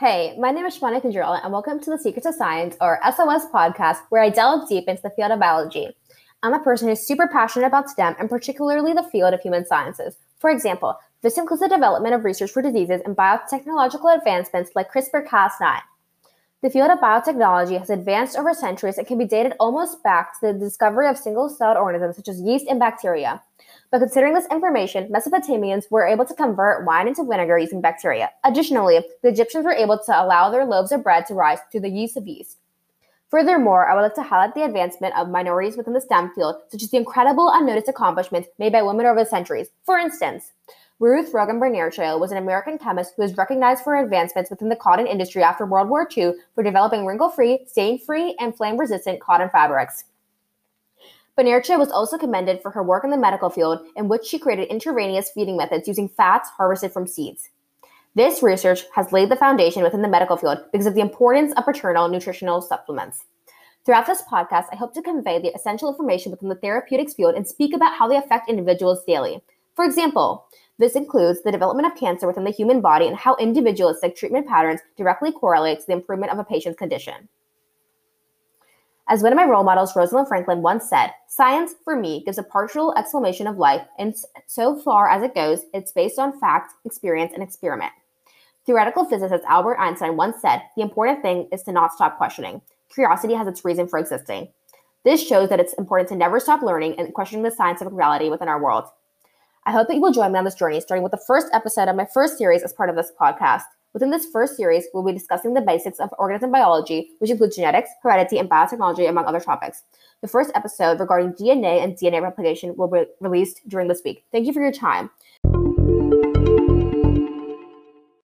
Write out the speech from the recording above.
Hey, my name is Shivani Kanjerla, and welcome to the Secrets of Science, or SOS podcast, where I delve deep into the field of biology. I'm a person who's super passionate about STEM and particularly the field of human sciences. For example, this includes the development of research for diseases and biotechnological advancements like CRISPR Cas9. The field of biotechnology has advanced over centuries and can be dated almost back to the discovery of single celled organisms such as yeast and bacteria. But considering this information, Mesopotamians were able to convert wine into vinegar using bacteria. Additionally, the Egyptians were able to allow their loaves of bread to rise through the use of yeast. Furthermore, I would like to highlight the advancement of minorities within the STEM field, such as the incredible unnoticed accomplishments made by women over the centuries. For instance, Ruth Rogan Benerito was an American chemist who was recognized for advancements within the cotton industry after World War II for developing wrinkle-free, stain-free, and flame-resistant cotton fabrics. Benerito was also commended for her work in the medical field, in which she created intravenous feeding methods using fats harvested from seeds. This research has laid the foundation within the medical field because of the importance of parenteral nutritional supplements. Throughout this podcast, I hope to convey the essential information within the therapeutics field and speak about how they affect individuals daily. For example, this includes the development of cancer within the human body and how individualistic treatment patterns directly correlate to the improvement of a patient's condition. As one of my role models, Rosalind Franklin, once said, Science, for me, gives a partial explanation of life, and so far as it goes, it's based on fact, experience, and experiment. Theoretical physicist Albert Einstein once said, The important thing is to not stop questioning. Curiosity has its reason for existing. This shows that it's important to never stop learning and questioning the scientific reality within our world. I hope that you will join me on this journey, starting with the first episode of my first series as part of this podcast. Within this first series, we'll be discussing the basics of organism biology, which includes genetics, heredity, and biotechnology, among other topics. The first episode regarding DNA and DNA replication will be released during this week. Thank you for your time.